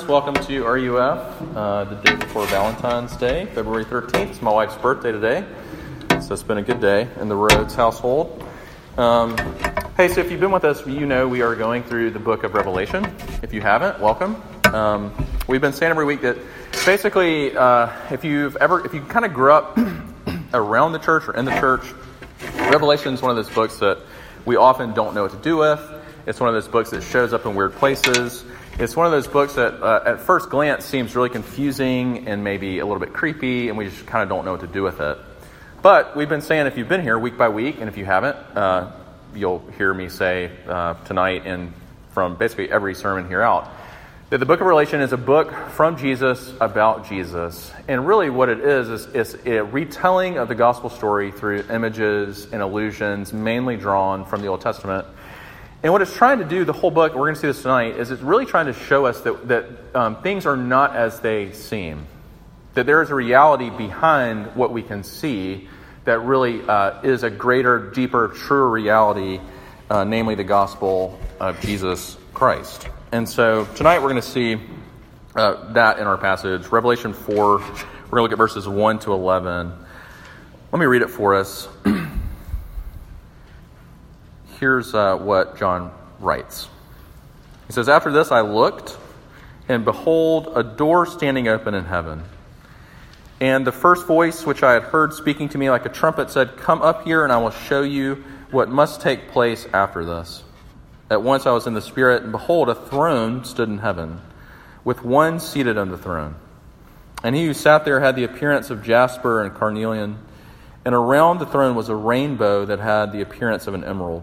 friends. Welcome to RUF, uh, the day before Valentine's Day, February 13th. It's my wife's birthday today, so it's been a good day in the Rhodes household. Um, hey, so if you've been with us, you know we are going through the book of Revelation. If you haven't, welcome. Um, we've been saying every week that basically, uh, if you've ever, if you kind of grew up around the church or in the church, Revelation is one of those books that we often don't know what to do with. It's one of those books that shows up in weird places. It's one of those books that, uh, at first glance, seems really confusing and maybe a little bit creepy, and we just kind of don't know what to do with it. But we've been saying if you've been here week by week, and if you haven't, uh, you'll hear me say uh, tonight and from basically every sermon here out that the book of Revelation is a book from Jesus about Jesus. And really, what it is, is it's a retelling of the gospel story through images and illusions, mainly drawn from the Old Testament. And what it's trying to do, the whole book, we're going to see this tonight, is it's really trying to show us that, that um, things are not as they seem. That there is a reality behind what we can see that really uh, is a greater, deeper, truer reality, uh, namely the gospel of Jesus Christ. And so tonight we're going to see uh, that in our passage. Revelation 4, we're going to look at verses 1 to 11. Let me read it for us. here's uh, what John writes He says, After this I looked, and behold, a door standing open in heaven. And the first voice which I had heard speaking to me like a trumpet said, Come up here, and I will show you what must take place after this. At once I was in the Spirit, and behold, a throne stood in heaven, with one seated on the throne. And he who sat there had the appearance of jasper and carnelian, and around the throne was a rainbow that had the appearance of an emerald.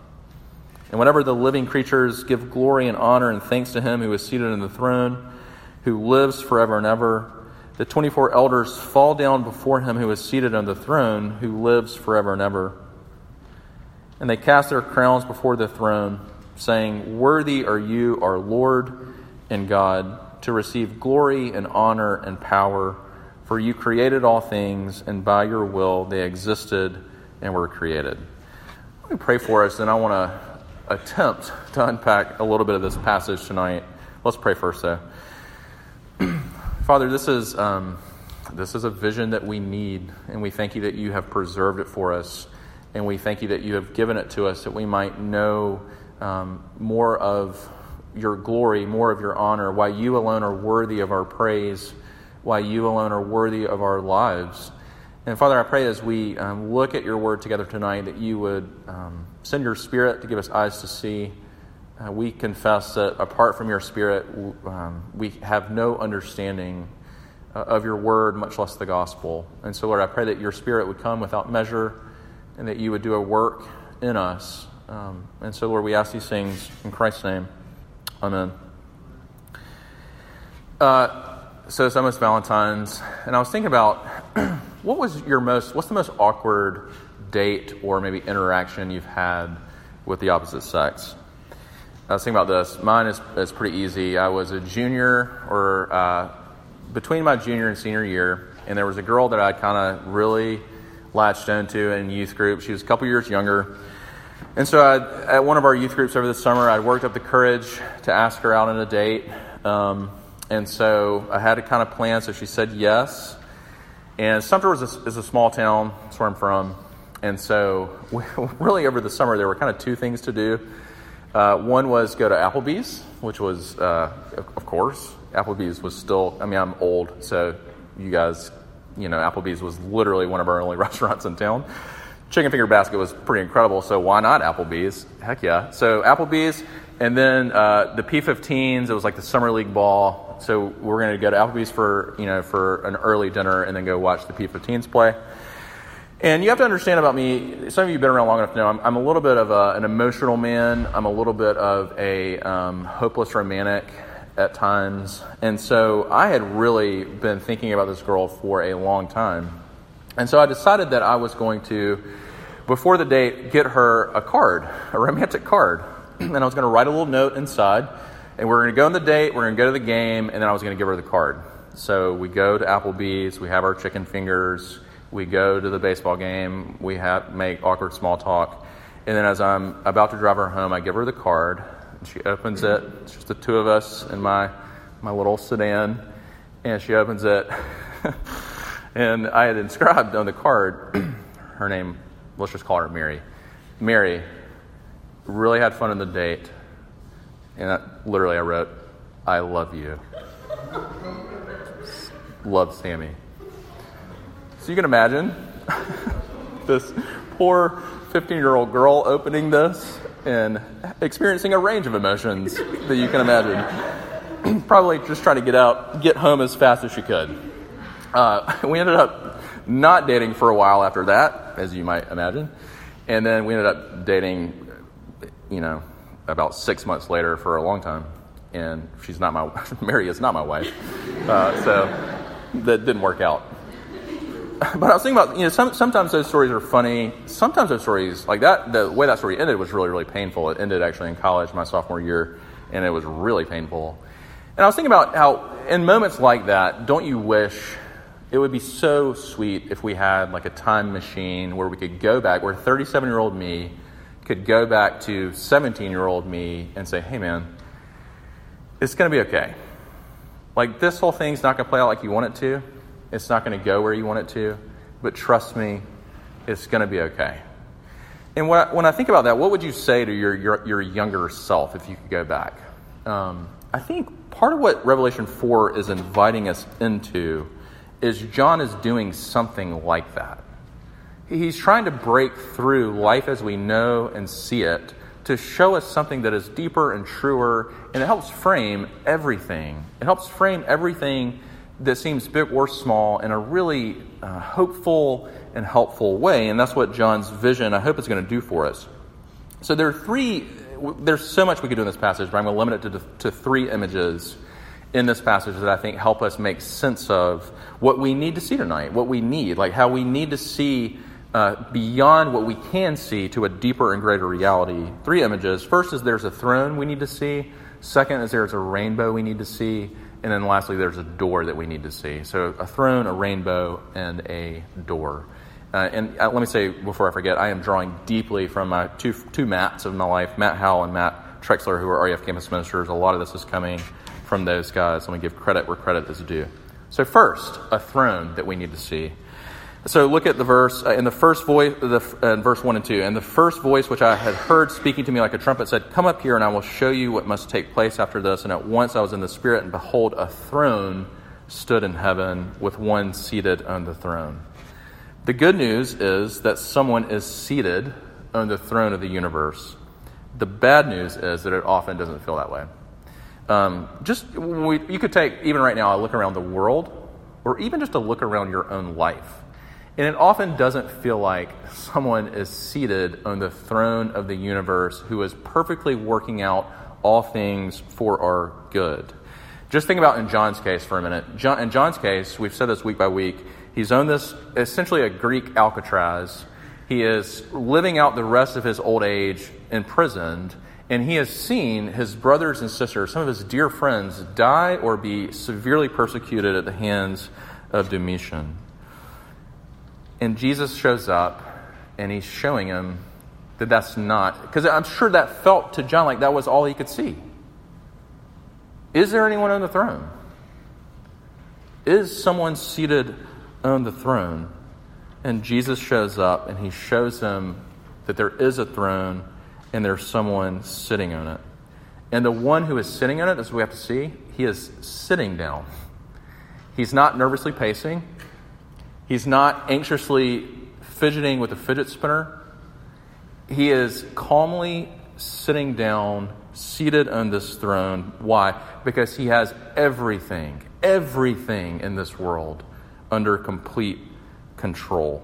And whenever the living creatures give glory and honor and thanks to him who is seated on the throne, who lives forever and ever, the 24 elders fall down before him who is seated on the throne, who lives forever and ever. And they cast their crowns before the throne, saying, Worthy are you, our Lord and God, to receive glory and honor and power, for you created all things, and by your will they existed and were created. Let me pray for us, and I want to attempt to unpack a little bit of this passage tonight. Let's pray first, though. Father, this is um, this is a vision that we need, and we thank you that you have preserved it for us, and we thank you that you have given it to us that we might know um, more of your glory, more of your honor, why you alone are worthy of our praise, why you alone are worthy of our lives. And Father, I pray as we um, look at your word together tonight that you would um, send your spirit to give us eyes to see. Uh, we confess that apart from your spirit, um, we have no understanding uh, of your word, much less the gospel. And so, Lord, I pray that your spirit would come without measure and that you would do a work in us. Um, and so, Lord, we ask these things in Christ's name. Amen. Uh, so it's almost Valentine's, and I was thinking about what was your most, what's the most awkward date or maybe interaction you've had with the opposite sex? I was thinking about this. Mine is, is pretty easy. I was a junior or uh, between my junior and senior year, and there was a girl that I kind of really latched into in youth group. She was a couple years younger. And so I, at one of our youth groups over the summer, I worked up the courage to ask her out on a date. Um, and so I had to kind of plan. So she said yes. And Sumter was a, is a small town. That's where I'm from. And so, really, over the summer, there were kind of two things to do. Uh, one was go to Applebee's, which was, uh, of course, Applebee's was still, I mean, I'm old, so you guys you know, Applebee's was literally one of our only restaurants in town. Chicken finger basket was pretty incredible, so why not Applebee's? Heck yeah. So Applebee's, and then uh, the P15s. It was like the summer league ball. So we're going to go to Applebee's for you know for an early dinner, and then go watch the P15s play. And you have to understand about me. Some of you have been around long enough to know I'm, I'm a little bit of a, an emotional man. I'm a little bit of a um, hopeless romantic at times, and so I had really been thinking about this girl for a long time. And so I decided that I was going to, before the date, get her a card, a romantic card. and I was going to write a little note inside. And we're going to go on the date, we're going to go to the game, and then I was going to give her the card. So we go to Applebee's, we have our chicken fingers, we go to the baseball game, we have, make awkward small talk. And then as I'm about to drive her home, I give her the card. She opens it. It's just the two of us in my, my little sedan. And she opens it. And I had inscribed on the card her name, let's just call her Mary. Mary really had fun on the date. And I, literally, I wrote, I love you. love Sammy. So you can imagine this poor 15 year old girl opening this and experiencing a range of emotions that you can imagine. Probably just trying to get out, get home as fast as she could. Uh, we ended up not dating for a while after that, as you might imagine. And then we ended up dating, you know, about six months later for a long time. And she's not my, Mary is not my wife. Uh, so that didn't work out. But I was thinking about, you know, some, sometimes those stories are funny. Sometimes those stories, like that, the way that story ended was really, really painful. It ended actually in college, my sophomore year, and it was really painful. And I was thinking about how, in moments like that, don't you wish it would be so sweet if we had like a time machine where we could go back, where 37 year old me could go back to 17 year old me and say, hey man, it's going to be okay. Like this whole thing's not going to play out like you want it to. It's not going to go where you want it to. But trust me, it's going to be okay. And when I, when I think about that, what would you say to your, your, your younger self if you could go back? Um, I think part of what Revelation 4 is inviting us into is John is doing something like that. He's trying to break through life as we know and see it to show us something that is deeper and truer, and it helps frame everything. It helps frame everything that seems big or small in a really uh, hopeful and helpful way, and that's what John's vision, I hope, is going to do for us. So there are three, there's so much we could do in this passage, but I'm going to limit it to, to three images in this passage that I think help us make sense of what we need to see tonight, what we need, like how we need to see uh, beyond what we can see to a deeper and greater reality. Three images. First is there's a throne we need to see. Second is there's a rainbow we need to see. And then lastly, there's a door that we need to see. So a throne, a rainbow, and a door. Uh, and uh, let me say before I forget, I am drawing deeply from my two, two Matts of my life, Matt Howell and Matt Trexler, who are RUF campus ministers. A lot of this is coming from those guys. Let me give credit where credit is due. So, first, a throne that we need to see. So, look at the verse uh, in the first voice, the, uh, verse 1 and 2. And the first voice which I had heard speaking to me like a trumpet said, Come up here, and I will show you what must take place after this. And at once I was in the Spirit, and behold, a throne stood in heaven with one seated on the throne. The good news is that someone is seated on the throne of the universe. The bad news is that it often doesn't feel that way. Um, just we, you could take even right now a look around the world, or even just a look around your own life, and it often doesn't feel like someone is seated on the throne of the universe who is perfectly working out all things for our good. Just think about in John's case for a minute. John, in John's case, we've said this week by week. He's on this essentially a Greek Alcatraz. He is living out the rest of his old age imprisoned and he has seen his brothers and sisters, some of his dear friends, die or be severely persecuted at the hands of Domitian. And Jesus shows up and he's showing him that that's not, because I'm sure that felt to John like that was all he could see. Is there anyone on the throne? Is someone seated on the throne? And Jesus shows up and he shows him that there is a throne and there's someone sitting on it. And the one who is sitting on it, as we have to see, he is sitting down. He's not nervously pacing. He's not anxiously fidgeting with a fidget spinner. He is calmly sitting down, seated on this throne. Why? Because he has everything, everything in this world under complete control.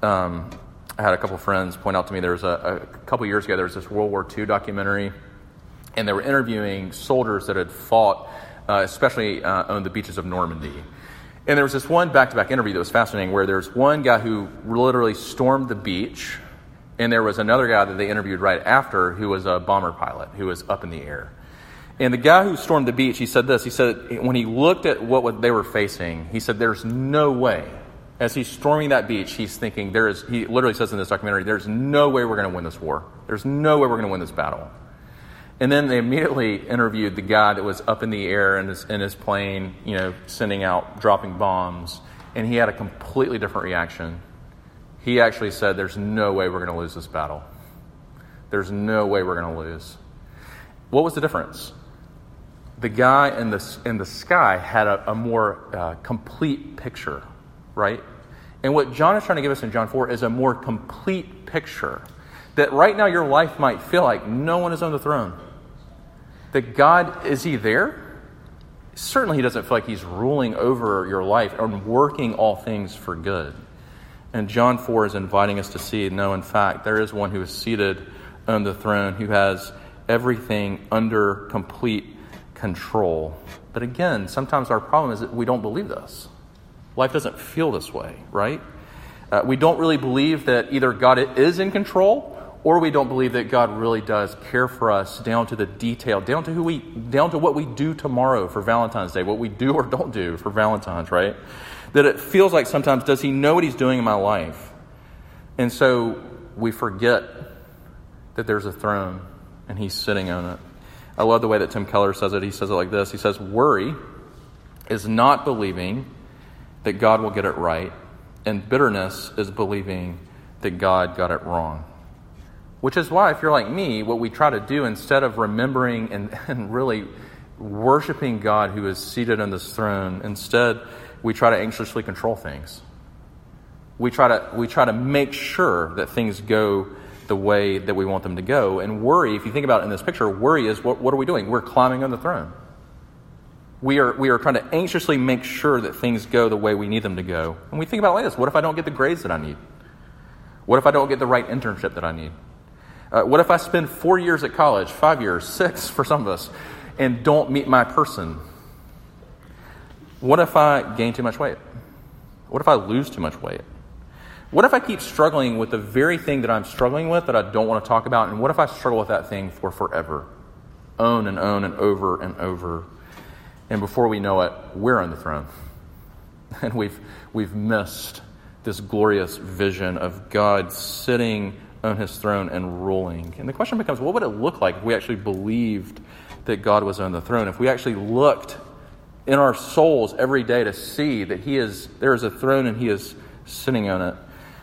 Um, I had a couple friends point out to me there was a, a couple years ago there was this World War II documentary, and they were interviewing soldiers that had fought, uh, especially uh, on the beaches of Normandy. And there was this one back to back interview that was fascinating where there's one guy who literally stormed the beach, and there was another guy that they interviewed right after who was a bomber pilot who was up in the air. And the guy who stormed the beach, he said this. He said, when he looked at what they were facing, he said, There's no way. As he's storming that beach, he's thinking, there is, he literally says in this documentary, there's no way we're going to win this war. There's no way we're going to win this battle. And then they immediately interviewed the guy that was up in the air in his, in his plane, you know, sending out, dropping bombs. And he had a completely different reaction. He actually said, There's no way we're going to lose this battle. There's no way we're going to lose. What was the difference? The guy in the, in the sky had a, a more uh, complete picture, right? And what John is trying to give us in John 4 is a more complete picture. That right now your life might feel like no one is on the throne that God, is He there? Certainly, He doesn't feel like He's ruling over your life and working all things for good. And John 4 is inviting us to see no, in fact, there is one who is seated on the throne who has everything under complete control. But again, sometimes our problem is that we don't believe this. Life doesn't feel this way, right? Uh, we don't really believe that either God is in control or we don't believe that God really does care for us down to the detail, down to who we, down to what we do tomorrow for Valentine's Day, what we do or don't do for Valentine's, right? That it feels like sometimes, does He know what He's doing in my life? And so we forget that there's a throne and He's sitting on it. I love the way that Tim Keller says it. He says it like this He says, Worry is not believing that God will get it right, and bitterness is believing that God got it wrong. Which is why, if you're like me, what we try to do instead of remembering and, and really worshiping God who is seated on this throne, instead we try to anxiously control things. We try to, we try to make sure that things go the way that we want them to go. And worry, if you think about it in this picture, worry is what, what are we doing? We're climbing on the throne. We are, we are trying to anxiously make sure that things go the way we need them to go. And we think about like this what if I don't get the grades that I need? What if I don't get the right internship that I need? Uh, what if I spend four years at college, five years, six for some of us, and don't meet my person? What if I gain too much weight? What if I lose too much weight? What if I keep struggling with the very thing that I'm struggling with that I don't want to talk about? And what if I struggle with that thing for forever? Own and own and over and over. And before we know it, we're on the throne. And we've, we've missed this glorious vision of God sitting on his throne and ruling. And the question becomes what would it look like if we actually believed that God was on the throne? If we actually looked in our souls every day to see that he is there is a throne and he is sitting on it.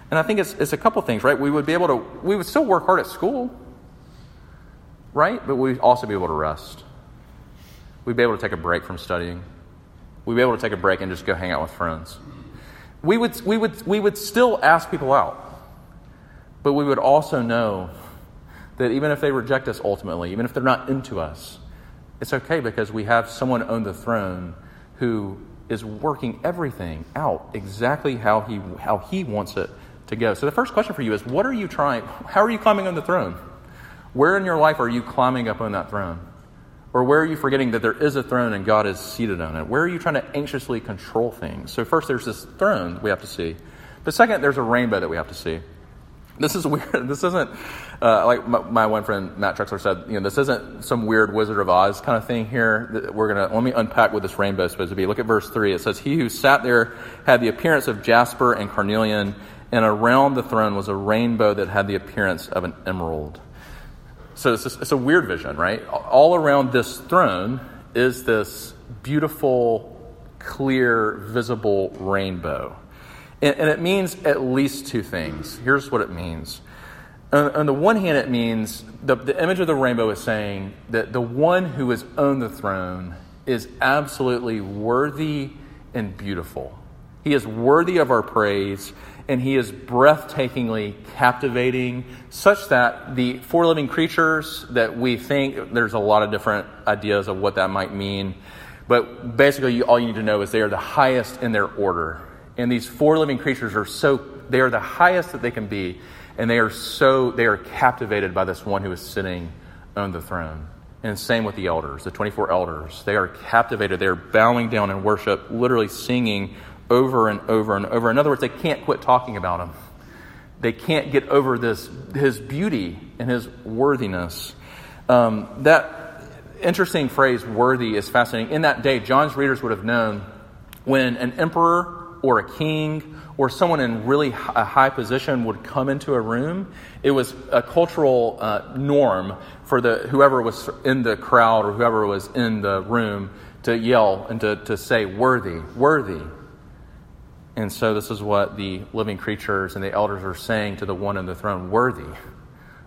And I think it's, it's a couple things, right? We would be able to, we would still work hard at school, right? But we'd also be able to rest. We'd be able to take a break from studying. We'd be able to take a break and just go hang out with friends. We would, we would, we would still ask people out. But we would also know that even if they reject us ultimately, even if they're not into us, it's okay because we have someone on the throne who is working everything out exactly how he, how he wants it to go. So the first question for you is what are you trying? How are you climbing on the throne? Where in your life are you climbing up on that throne? Or where are you forgetting that there is a throne and God is seated on it? Where are you trying to anxiously control things? So, first, there's this throne we have to see. But second, there's a rainbow that we have to see. This is weird. This isn't uh, like my, my, one friend Matt Trexler said. You know, this isn't some weird Wizard of Oz kind of thing here. We're gonna let me unpack what this rainbow is supposed to be. Look at verse three. It says, "He who sat there had the appearance of jasper and carnelian, and around the throne was a rainbow that had the appearance of an emerald." So it's, just, it's a weird vision, right? All around this throne is this beautiful, clear, visible rainbow. And, and it means at least two things. Here's what it means. On, on the one hand, it means the, the image of the rainbow is saying that the one who is on the throne is absolutely worthy and beautiful. He is worthy of our praise, and he is breathtakingly captivating, such that the four living creatures that we think, there's a lot of different ideas of what that might mean. But basically, all you need to know is they are the highest in their order. And these four living creatures are so, they are the highest that they can be. And they are so, they are captivated by this one who is sitting on the throne. And same with the elders, the 24 elders. They are captivated. They are bowing down in worship, literally singing over and over and over. In other words, they can't quit talking about him. They can't get over this, his beauty and his worthiness. Um, that interesting phrase, worthy, is fascinating. In that day, John's readers would have known when an emperor or a king or someone in really a high position would come into a room, it was a cultural uh, norm for the whoever was in the crowd or whoever was in the room to yell and to, to say, worthy, worthy. And so, this is what the living creatures and the elders are saying to the one on the throne worthy.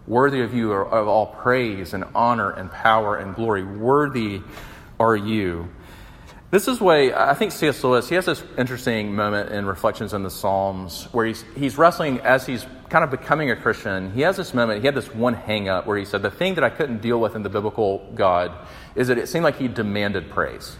Worthy of you are of all praise and honor and power and glory. Worthy are you. This is way, I think C.S. Lewis, he has this interesting moment in Reflections on the Psalms where he's, he's wrestling as he's kind of becoming a Christian. He has this moment, he had this one hang up where he said, The thing that I couldn't deal with in the biblical God is that it seemed like he demanded praise.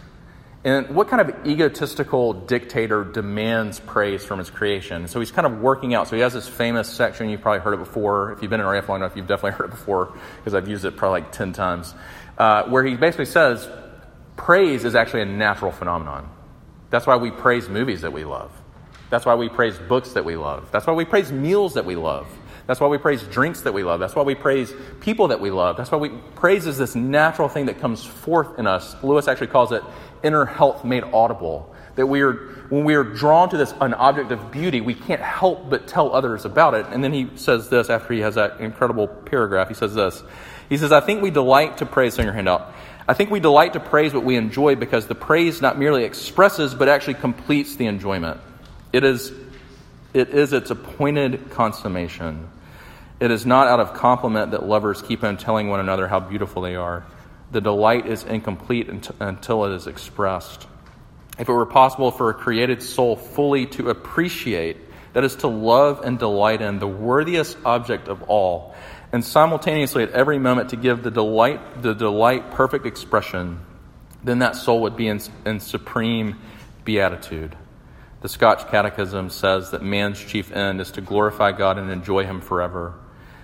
And what kind of egotistical dictator demands praise from his creation? So he's kind of working out. So he has this famous section, you've probably heard it before. If you've been in RUF long enough, you've definitely heard it before because I've used it probably like 10 times, uh, where he basically says praise is actually a natural phenomenon. That's why we praise movies that we love. That's why we praise books that we love. That's why we praise meals that we love. That's why we praise drinks that we love. That's why we praise people that we love. That's why we praise is this natural thing that comes forth in us. Lewis actually calls it inner health made audible. That we are, when we are drawn to this an object of beauty, we can't help but tell others about it. And then he says this after he has that incredible paragraph. He says this. He says, I think we delight to praise, send your hand. I think we delight to praise what we enjoy because the praise not merely expresses, but actually completes the enjoyment. It is, it is its appointed consummation. It is not out of compliment that lovers keep on telling one another how beautiful they are the delight is incomplete until it is expressed. If it were possible for a created soul fully to appreciate, that is, to love and delight in the worthiest object of all, and simultaneously at every moment to give the delight, the delight perfect expression, then that soul would be in, in supreme beatitude. The Scotch Catechism says that man's chief end is to glorify God and enjoy Him forever.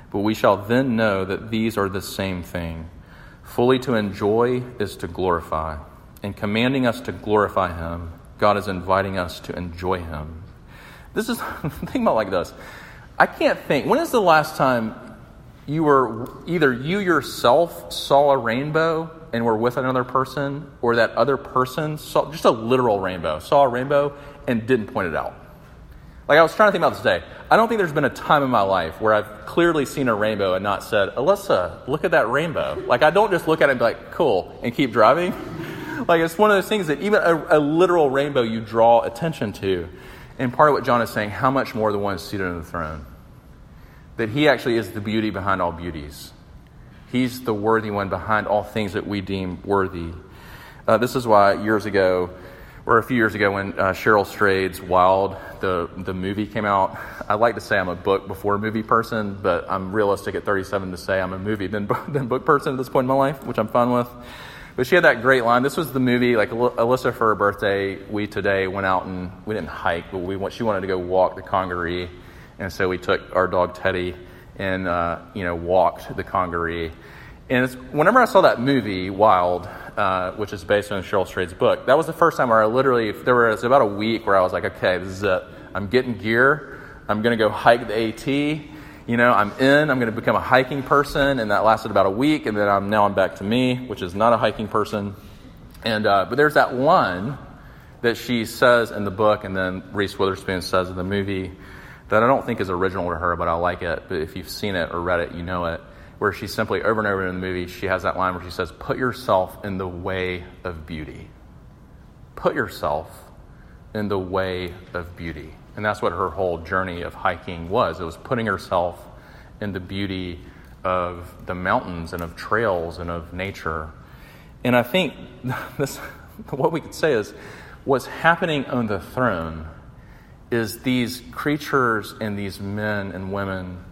But we shall then know that these are the same thing. Fully to enjoy is to glorify. In commanding us to glorify Him, God is inviting us to enjoy Him. This is, think about like this. I can't think, when is the last time you were, either you yourself saw a rainbow and were with another person, or that other person saw just a literal rainbow, saw a rainbow and didn't point it out? Like I was trying to think about this today. I don't think there's been a time in my life where I've clearly seen a rainbow and not said, Alyssa, look at that rainbow. Like I don't just look at it and be like, cool, and keep driving. like it's one of those things that even a, a, literal rainbow you draw attention to. And part of what John is saying, how much more the one seated on the throne. That he actually is the beauty behind all beauties. He's the worthy one behind all things that we deem worthy. Uh, this is why years ago, or a few years ago when uh, Cheryl Strayed's Wild, the, the movie came out. I like to say I'm a book before movie person, but I'm realistic at 37 to say I'm a movie then, then book person at this point in my life, which I'm fine with. But she had that great line. This was the movie, like Alyssa for her birthday, we today went out and we didn't hike, but we she wanted to go walk the Congaree. And so we took our dog Teddy and, uh, you know, walked the Congaree. And whenever I saw that movie, Wild, uh, which is based on Cheryl Strayed's book, that was the first time where I literally, there was about a week where I was like, okay, this is it. I'm getting gear. I'm going to go hike the AT. You know, I'm in. I'm going to become a hiking person. And that lasted about a week. And then I'm, now I'm back to me, which is not a hiking person. And, uh, but there's that one that she says in the book, and then Reese Witherspoon says in the movie that I don't think is original to her, but I like it. But if you've seen it or read it, you know it where she simply, over and over in the movie, she has that line where she says, Put yourself in the way of beauty. Put yourself in the way of beauty. And that's what her whole journey of hiking was. It was putting herself in the beauty of the mountains and of trails and of nature. And I think this, what we could say is what's happening on the throne is these creatures and these men and women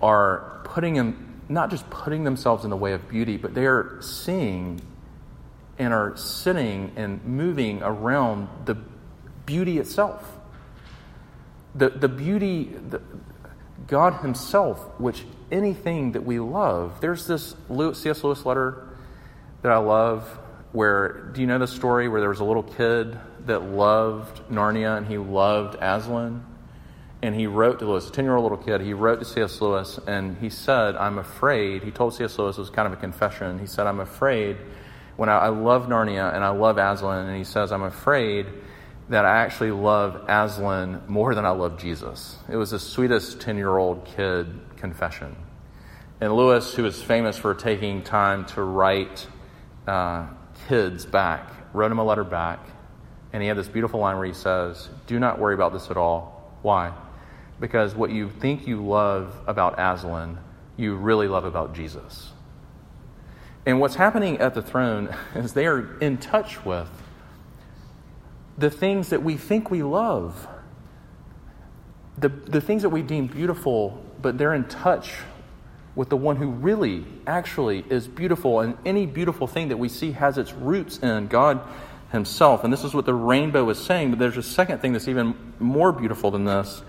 are putting in, not just putting themselves in the way of beauty, but they are seeing and are sitting and moving around the beauty itself. The, the beauty, the, God Himself, which anything that we love, there's this C.S. Lewis letter that I love where, do you know the story where there was a little kid that loved Narnia and he loved Aslan? And he wrote to Lewis, a 10 year old little kid, he wrote to C.S. Lewis and he said, I'm afraid, he told C.S. Lewis, it was kind of a confession. He said, I'm afraid when I, I love Narnia and I love Aslan, and he says, I'm afraid that I actually love Aslan more than I love Jesus. It was the sweetest 10 year old kid confession. And Lewis, who is famous for taking time to write uh, kids back, wrote him a letter back. And he had this beautiful line where he says, Do not worry about this at all. Why? Because what you think you love about Aslan, you really love about Jesus. And what's happening at the throne is they are in touch with the things that we think we love, the, the things that we deem beautiful, but they're in touch with the one who really, actually is beautiful. And any beautiful thing that we see has its roots in God Himself. And this is what the rainbow is saying. But there's a second thing that's even more beautiful than this.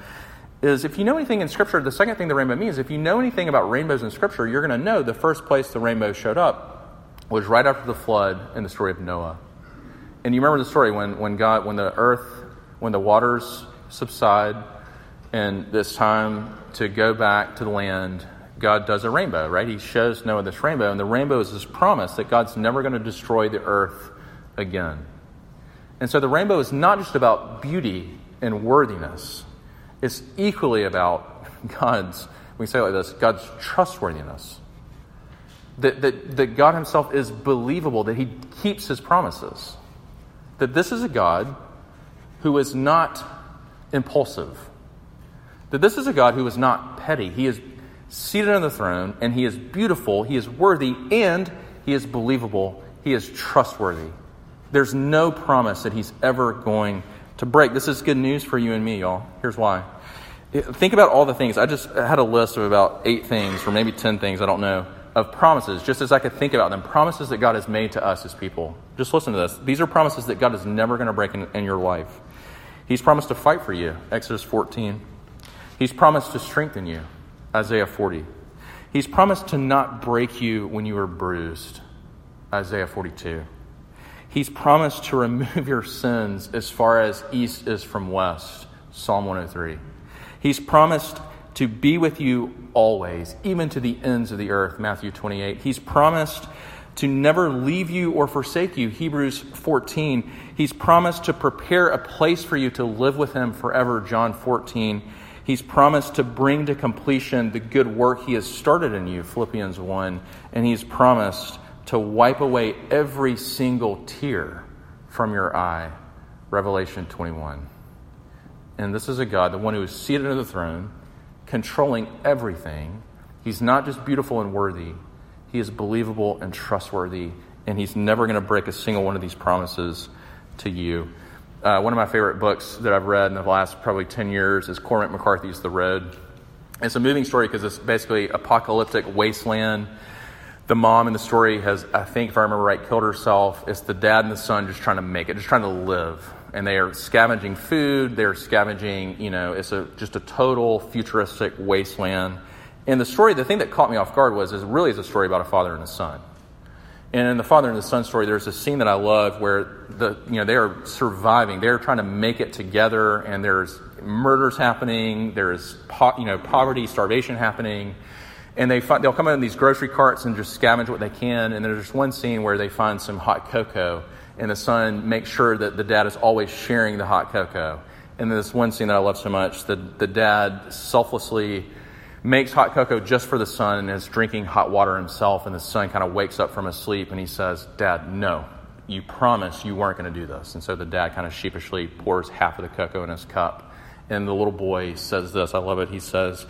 Is if you know anything in Scripture, the second thing the rainbow means, if you know anything about rainbows in Scripture, you're going to know the first place the rainbow showed up was right after the flood in the story of Noah. And you remember the story when, when God, when the earth, when the waters subside, and it's time to go back to the land God does a rainbow, right? He shows Noah this rainbow, and the rainbow is this promise that God's never going to destroy the earth again. And so the rainbow is not just about beauty and worthiness, it's equally about God's, we say it like this, God's trustworthiness. That, that, that God Himself is believable, that He keeps His promises. That this is a God who is not impulsive. That this is a God who is not petty. He is seated on the throne, and he is beautiful, he is worthy, and he is believable, he is trustworthy. There's no promise that he's ever going to break. This is good news for you and me, y'all. Here's why. Think about all the things. I just had a list of about eight things, or maybe ten things, I don't know, of promises, just as I could think about them. Promises that God has made to us as people. Just listen to this. These are promises that God is never going to break in, in your life. He's promised to fight for you, Exodus 14. He's promised to strengthen you, Isaiah 40. He's promised to not break you when you are bruised, Isaiah 42. He's promised to remove your sins as far as east is from west, Psalm 103. He's promised to be with you always, even to the ends of the earth, Matthew 28. He's promised to never leave you or forsake you, Hebrews 14. He's promised to prepare a place for you to live with him forever, John 14. He's promised to bring to completion the good work he has started in you, Philippians 1. And he's promised to wipe away every single tear from your eye, Revelation 21. And this is a God, the one who is seated on the throne, controlling everything. He's not just beautiful and worthy, he is believable and trustworthy, and he's never going to break a single one of these promises to you. Uh, one of my favorite books that I've read in the last probably 10 years is Cormac McCarthy's The Road. It's a moving story because it's basically apocalyptic wasteland. The mom in the story has, I think, if I remember right, killed herself. It's the dad and the son just trying to make it, just trying to live. And they are scavenging food. They're scavenging, you know, it's a, just a total futuristic wasteland. And the story, the thing that caught me off guard was, is really is a story about a father and a son. And in the father and the son story, there's a scene that I love where the you know they are surviving. They're trying to make it together, and there's murders happening. There's po- you know poverty, starvation happening, and they find, they'll come out in these grocery carts and just scavenge what they can. And there's just one scene where they find some hot cocoa, and the son makes sure that the dad is always sharing the hot cocoa. And this one scene that I love so much, the the dad selflessly makes hot cocoa just for the son and is drinking hot water himself. And the son kind of wakes up from his sleep and he says, Dad, no, you promised you weren't going to do this. And so the dad kind of sheepishly pours half of the cocoa in his cup. And the little boy says this. I love it. He says,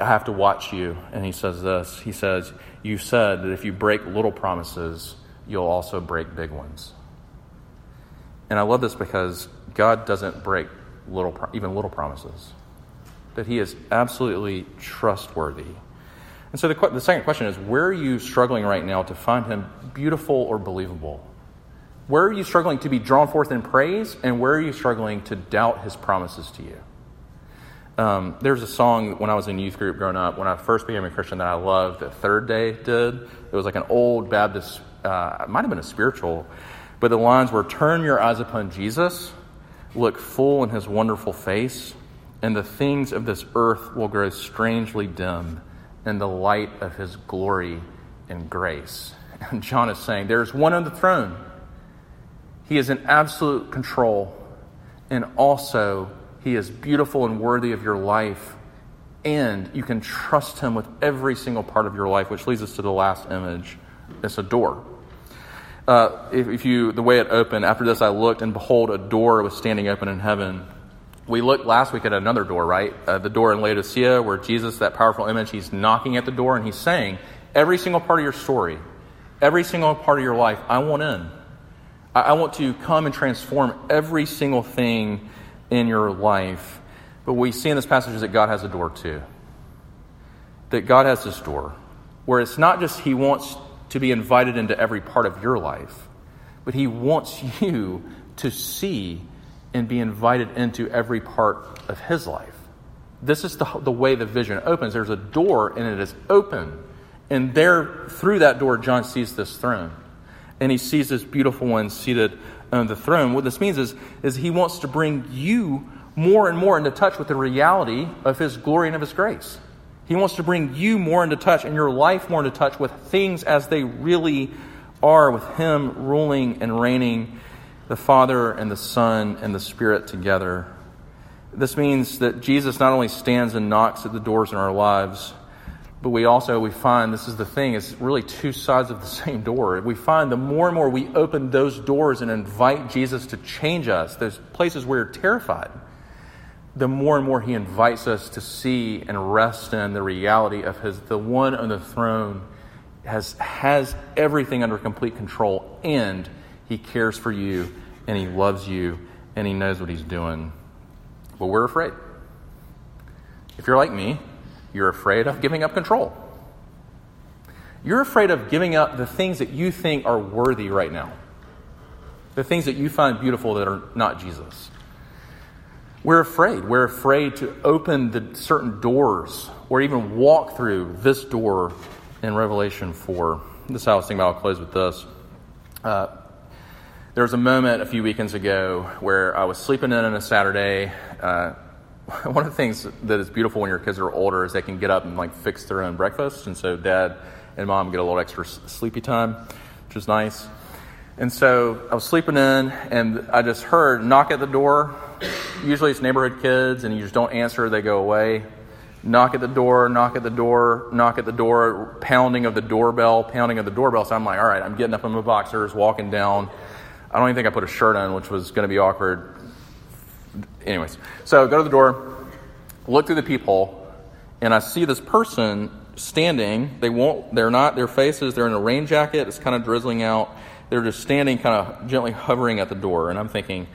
I have to watch you. And he says this. He says, You said that if you break little promises, you'll also break big ones. And I love this because God doesn't break little, even little promises. That He is absolutely trustworthy. And so the, the second question is where are you struggling right now to find Him beautiful or believable? Where are you struggling to be drawn forth in praise, and where are you struggling to doubt His promises to you? Um, there's a song when I was in youth group growing up, when I first became a Christian, that I loved that Third Day did. It was like an old Baptist, uh, it might have been a spiritual, but the lines were Turn your eyes upon Jesus, look full in his wonderful face, and the things of this earth will grow strangely dim in the light of his glory and grace. And John is saying, There's one on the throne. He is in absolute control, and also he is beautiful and worthy of your life, and you can trust Him with every single part of your life, which leads us to the last image. It's a door. Uh, if, if, you, the way it opened, after this I looked, and behold, a door was standing open in heaven. We looked last week at another door, right? Uh, the door in Laodicea, where Jesus, that powerful image, he's knocking at the door and he's saying, Every single part of your story, every single part of your life, I want in. I, I want to come and transform every single thing in your life. But we see in this passage is that God has a door too. That God has this door where it's not just He wants to be invited into every part of your life, but He wants you to see and be invited into every part of His life. This is the, the way the vision opens. There's a door and it is open. And there, through that door, John sees this throne. And he sees this beautiful one seated on the throne. What this means is, is he wants to bring you more and more into touch with the reality of his glory and of his grace. He wants to bring you more into touch and your life more into touch with things as they really are, with him ruling and reigning, the Father and the Son and the Spirit together. This means that Jesus not only stands and knocks at the doors in our lives, but we also we find this is the thing is really two sides of the same door we find the more and more we open those doors and invite jesus to change us those places where we're terrified the more and more he invites us to see and rest in the reality of his the one on the throne has has everything under complete control and he cares for you and he loves you and he knows what he's doing but we're afraid if you're like me you're afraid of giving up control. You're afraid of giving up the things that you think are worthy right now, the things that you find beautiful that are not Jesus. We're afraid. We're afraid to open the certain doors or even walk through this door in Revelation 4. This is how I was thinking about. I'll close with this. Uh, there was a moment a few weekends ago where I was sleeping in on a Saturday. Uh, one of the things that is beautiful when your kids are older is they can get up and like fix their own breakfast, and so dad and mom get a little extra sleepy time, which is nice. And so I was sleeping in, and I just heard knock at the door. Usually it's neighborhood kids, and you just don't answer; they go away. Knock at the door, knock at the door, knock at the door, pounding of the doorbell, pounding of the doorbell. So I'm like, all right, I'm getting up in my boxers, walking down. I don't even think I put a shirt on, which was going to be awkward anyways, so go to the door, look through the peephole, and I see this person standing. They won't. They're not. Their faces. They're in a rain jacket. It's kind of drizzling out. They're just standing, kind of gently hovering at the door. And I'm thinking,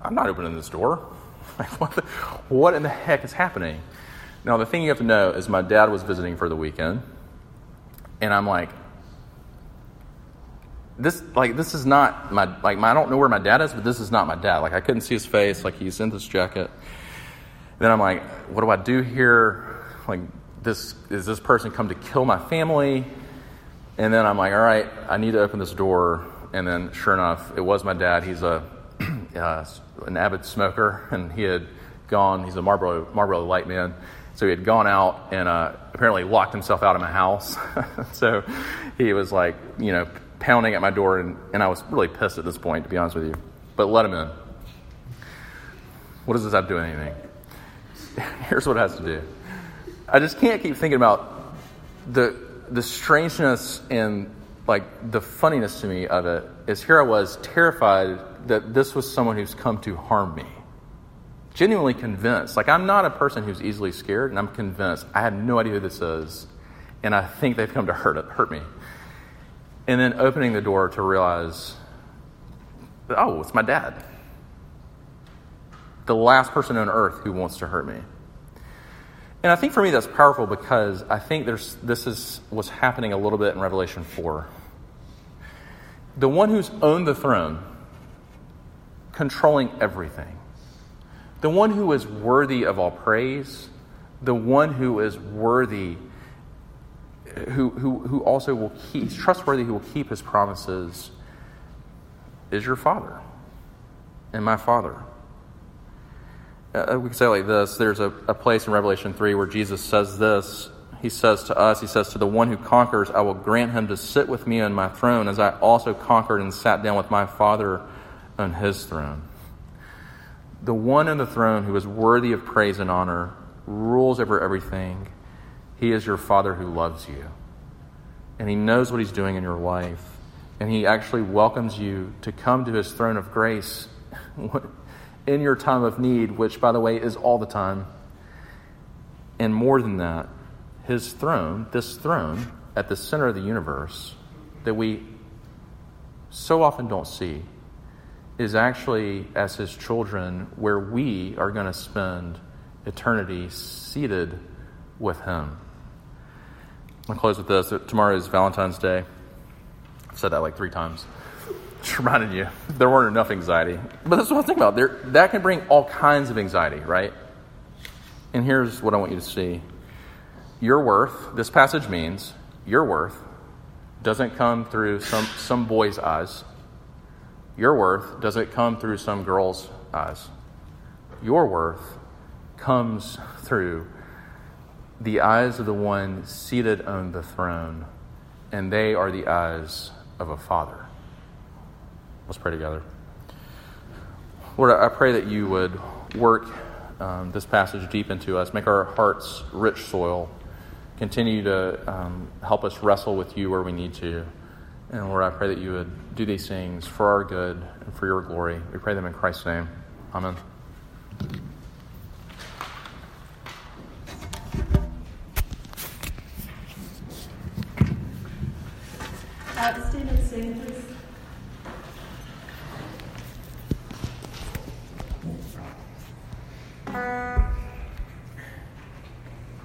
I'm not opening this door. Like, what, the, what in the heck is happening? Now, the thing you have to know is my dad was visiting for the weekend, and I'm like, this like this is not my like my, I don't know where my dad is, but this is not my dad. Like I couldn't see his face. Like he's in this jacket. Then I'm like, what do I do here? Like this is this person come to kill my family? And then I'm like, all right, I need to open this door. And then sure enough, it was my dad. He's a uh, an avid smoker, and he had gone. He's a Marlboro Marlboro light man. So he had gone out and uh, apparently locked himself out of my house. so he was like, you know, pounding at my door, and, and I was really pissed at this point, to be honest with you. But let him in. What does this have to do with anything? Here's what it has to do. I just can't keep thinking about the the strangeness and like the funniness to me of it is here I was terrified that this was someone who's come to harm me. Genuinely convinced. Like I'm not a person who's easily scared, and I'm convinced. I had no idea who this is, and I think they've come to hurt hurt me. And then opening the door to realize, oh, it's my dad. the last person on earth who wants to hurt me. And I think for me that's powerful because I think there's, this is what's happening a little bit in Revelation 4. The one who's owned the throne, controlling everything, the one who is worthy of all praise, the one who is worthy, who, who, who also will keep, he's trustworthy, who will keep his promises, is your Father and my Father. Uh, we can say like this there's a, a place in Revelation 3 where Jesus says this. He says to us, He says, To the one who conquers, I will grant him to sit with me on my throne, as I also conquered and sat down with my Father on his throne. The one on the throne who is worthy of praise and honor rules over everything. He is your Father who loves you. And He knows what He's doing in your life. And He actually welcomes you to come to His throne of grace in your time of need, which, by the way, is all the time. And more than that, his throne, this throne at the center of the universe that we so often don't see, is actually, as his children, where we are going to spend eternity seated with him. I'll close with this. Tomorrow is Valentine's Day. I've said that like three times. Just reminding you, there weren't enough anxiety. But that's what I think about. There, that can bring all kinds of anxiety, right? And here's what I want you to see your worth, this passage means your worth doesn't come through some, some boy's eyes. Your worth doesn't come through some girl's eyes. Your worth comes through the eyes of the one seated on the throne, and they are the eyes of a father. Let's pray together. Lord, I pray that you would work um, this passage deep into us, make our hearts rich soil, continue to um, help us wrestle with you where we need to. And Lord, I pray that you would do these things for our good and for your glory. We pray them in Christ's name. Amen.